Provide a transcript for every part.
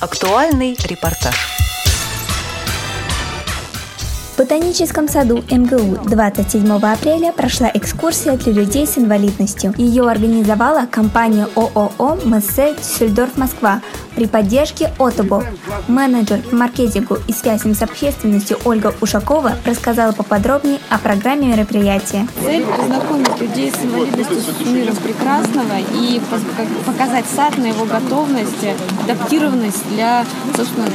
Актуальный репортаж. В Ботаническом саду МГУ 27 апреля прошла экскурсия для людей с инвалидностью. Ее организовала компания ООО «Мессе Дюссельдорф Москва» при поддержке Отобо. Менеджер по маркетингу и связям с общественностью Ольга Ушакова рассказала поподробнее о программе мероприятия. Цель – познакомить людей с инвалидностью с миром прекрасного и показать сад на его готовность, адаптированность для, собственно,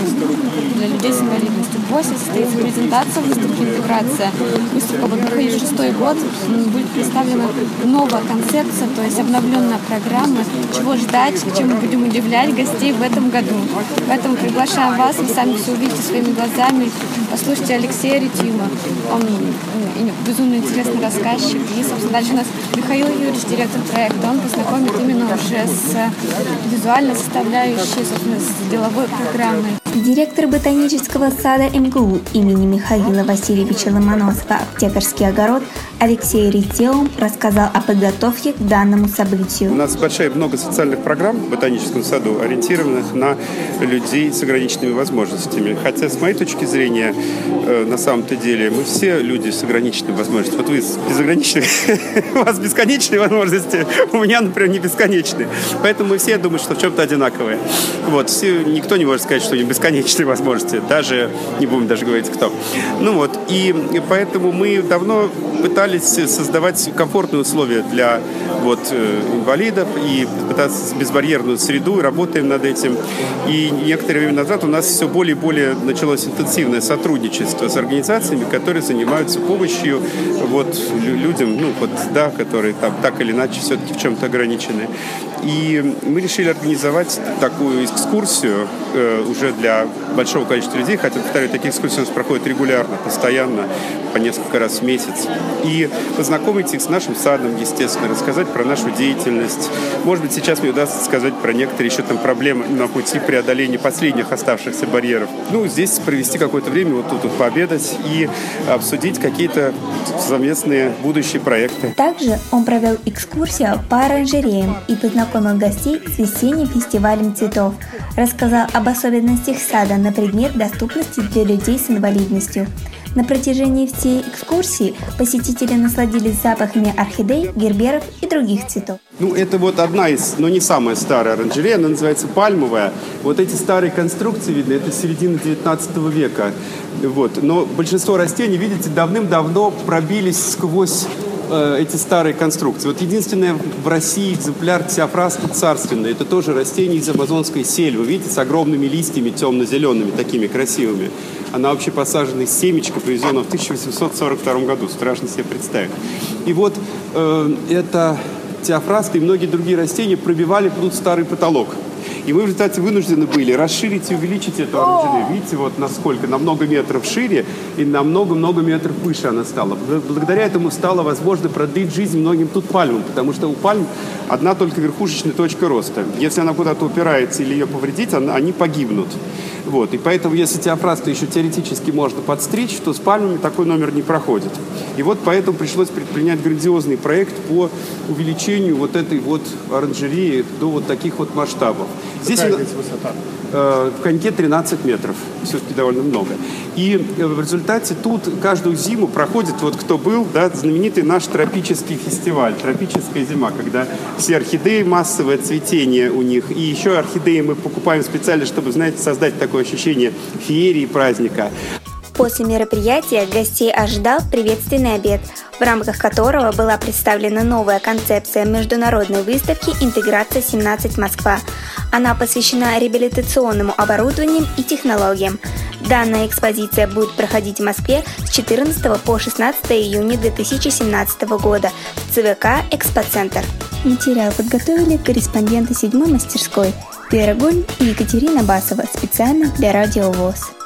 для людей с инвалидностью. ВОСе состоится презентация выставки «Интеграция». Выставка будет проходить шестой год. Будет представлена новая концепция, то есть обновленная программа, чего ждать, чем мы будем удивлять гостей в этом этом году. Поэтому приглашаем вас, вы сами все увидите своими глазами. Послушайте Алексея Ретима, он безумно интересный рассказчик. И, собственно, дальше у нас Михаил Юрьевич, директор проекта, он познакомит именно уже с визуальной составляющей, собственно, с деловой программой. Директор ботанического сада МГУ имени Михаила Васильевича Ломоносова «Аптекарский огород» Алексей Ритеум рассказал о подготовке к данному событию. У нас большая много социальных программ в ботаническом саду, ориентированных на людей с ограниченными возможностями. Хотя, с моей точки зрения, э, на самом-то деле, мы все люди с ограниченными возможностями. Вот вы безограниченные, у вас бесконечные возможности, у меня, например, не бесконечные. Поэтому мы все думают, что в чем-то одинаковые. Вот, все, никто не может сказать, что у них бесконечные возможности. Даже, не будем даже говорить, кто. Ну вот, и поэтому мы давно пытались создавать комфортные условия для вот, э, инвалидов и пытаться безбарьерную среду, работаем над этим. И некоторое время назад у нас все более и более началось интенсивное сотрудничество с организациями, которые занимаются помощью вот, людям, ну, вот, да, которые там так или иначе все-таки в чем-то ограничены. И мы решили организовать такую экскурсию э, уже для большого количества людей, хотя, повторяю, такие экскурсии у нас проходят регулярно, постоянно, по несколько раз в месяц. И познакомить их с нашим садом, естественно, рассказать про нашу деятельность. Может быть, сейчас мне удастся сказать про некоторые еще там проблемы на пути преодоления последних оставшихся барьеров. Ну, здесь провести какое-то время, вот тут вот пообедать и обсудить какие-то совместные будущие проекты. Также он провел экскурсию по оранжереям и познакомил гостей с весенним фестивалем цветов, рассказал об особенностях сада на предмет доступности для людей с инвалидностью. На протяжении всей экскурсии посетители насладились запахами орхидей, герберов и других цветов. Ну, это вот одна из, но не самая старая оранжерея, она называется пальмовая. Вот эти старые конструкции, видно, это середина 19 века. Вот. Но большинство растений, видите, давным-давно пробились сквозь э, эти старые конструкции. Вот единственное в России экземпляр теофраста царственный. Это тоже растение из амазонской сельвы. Видите, с огромными листьями темно-зелеными, такими красивыми. Она вообще посажена из семечка, привезена в 1842 году. Страшно себе представить. И вот э, это теофраста и многие другие растения пробивали тут старый потолок. И мы в результате вынуждены были расширить и увеличить эту оранжерею. Видите, вот насколько, на много метров шире и на много-много метров выше она стала. Благодаря этому стало возможно продлить жизнь многим тут пальмам, потому что у пальм одна только верхушечная точка роста. Если она куда-то упирается или ее повредить, она, они погибнут. Вот. И поэтому, если теофрасту еще теоретически можно подстричь, то с пальмами такой номер не проходит. И вот поэтому пришлось предпринять грандиозный проект по увеличению вот этой вот оранжереи до вот таких вот масштабов. Здесь Какая здесь высота? Э, в коньке 13 метров. Все-таки довольно много. И э, в результате тут каждую зиму проходит, вот кто был, да, знаменитый наш тропический фестиваль, тропическая зима, когда все орхидеи, массовое цветение у них. И еще орхидеи мы покупаем специально, чтобы, знаете, создать такое ощущение феерии праздника. После мероприятия гостей ожидал приветственный обед, в рамках которого была представлена новая концепция международной выставки «Интеграция-17 Москва». Она посвящена реабилитационному оборудованию и технологиям. Данная экспозиция будет проходить в Москве с 14 по 16 июня 2017 года в ЦВК «Экспоцентр». Материал подготовили корреспонденты седьмой мастерской Вера Гуль и Екатерина Басова специально для Радио ВОЗ.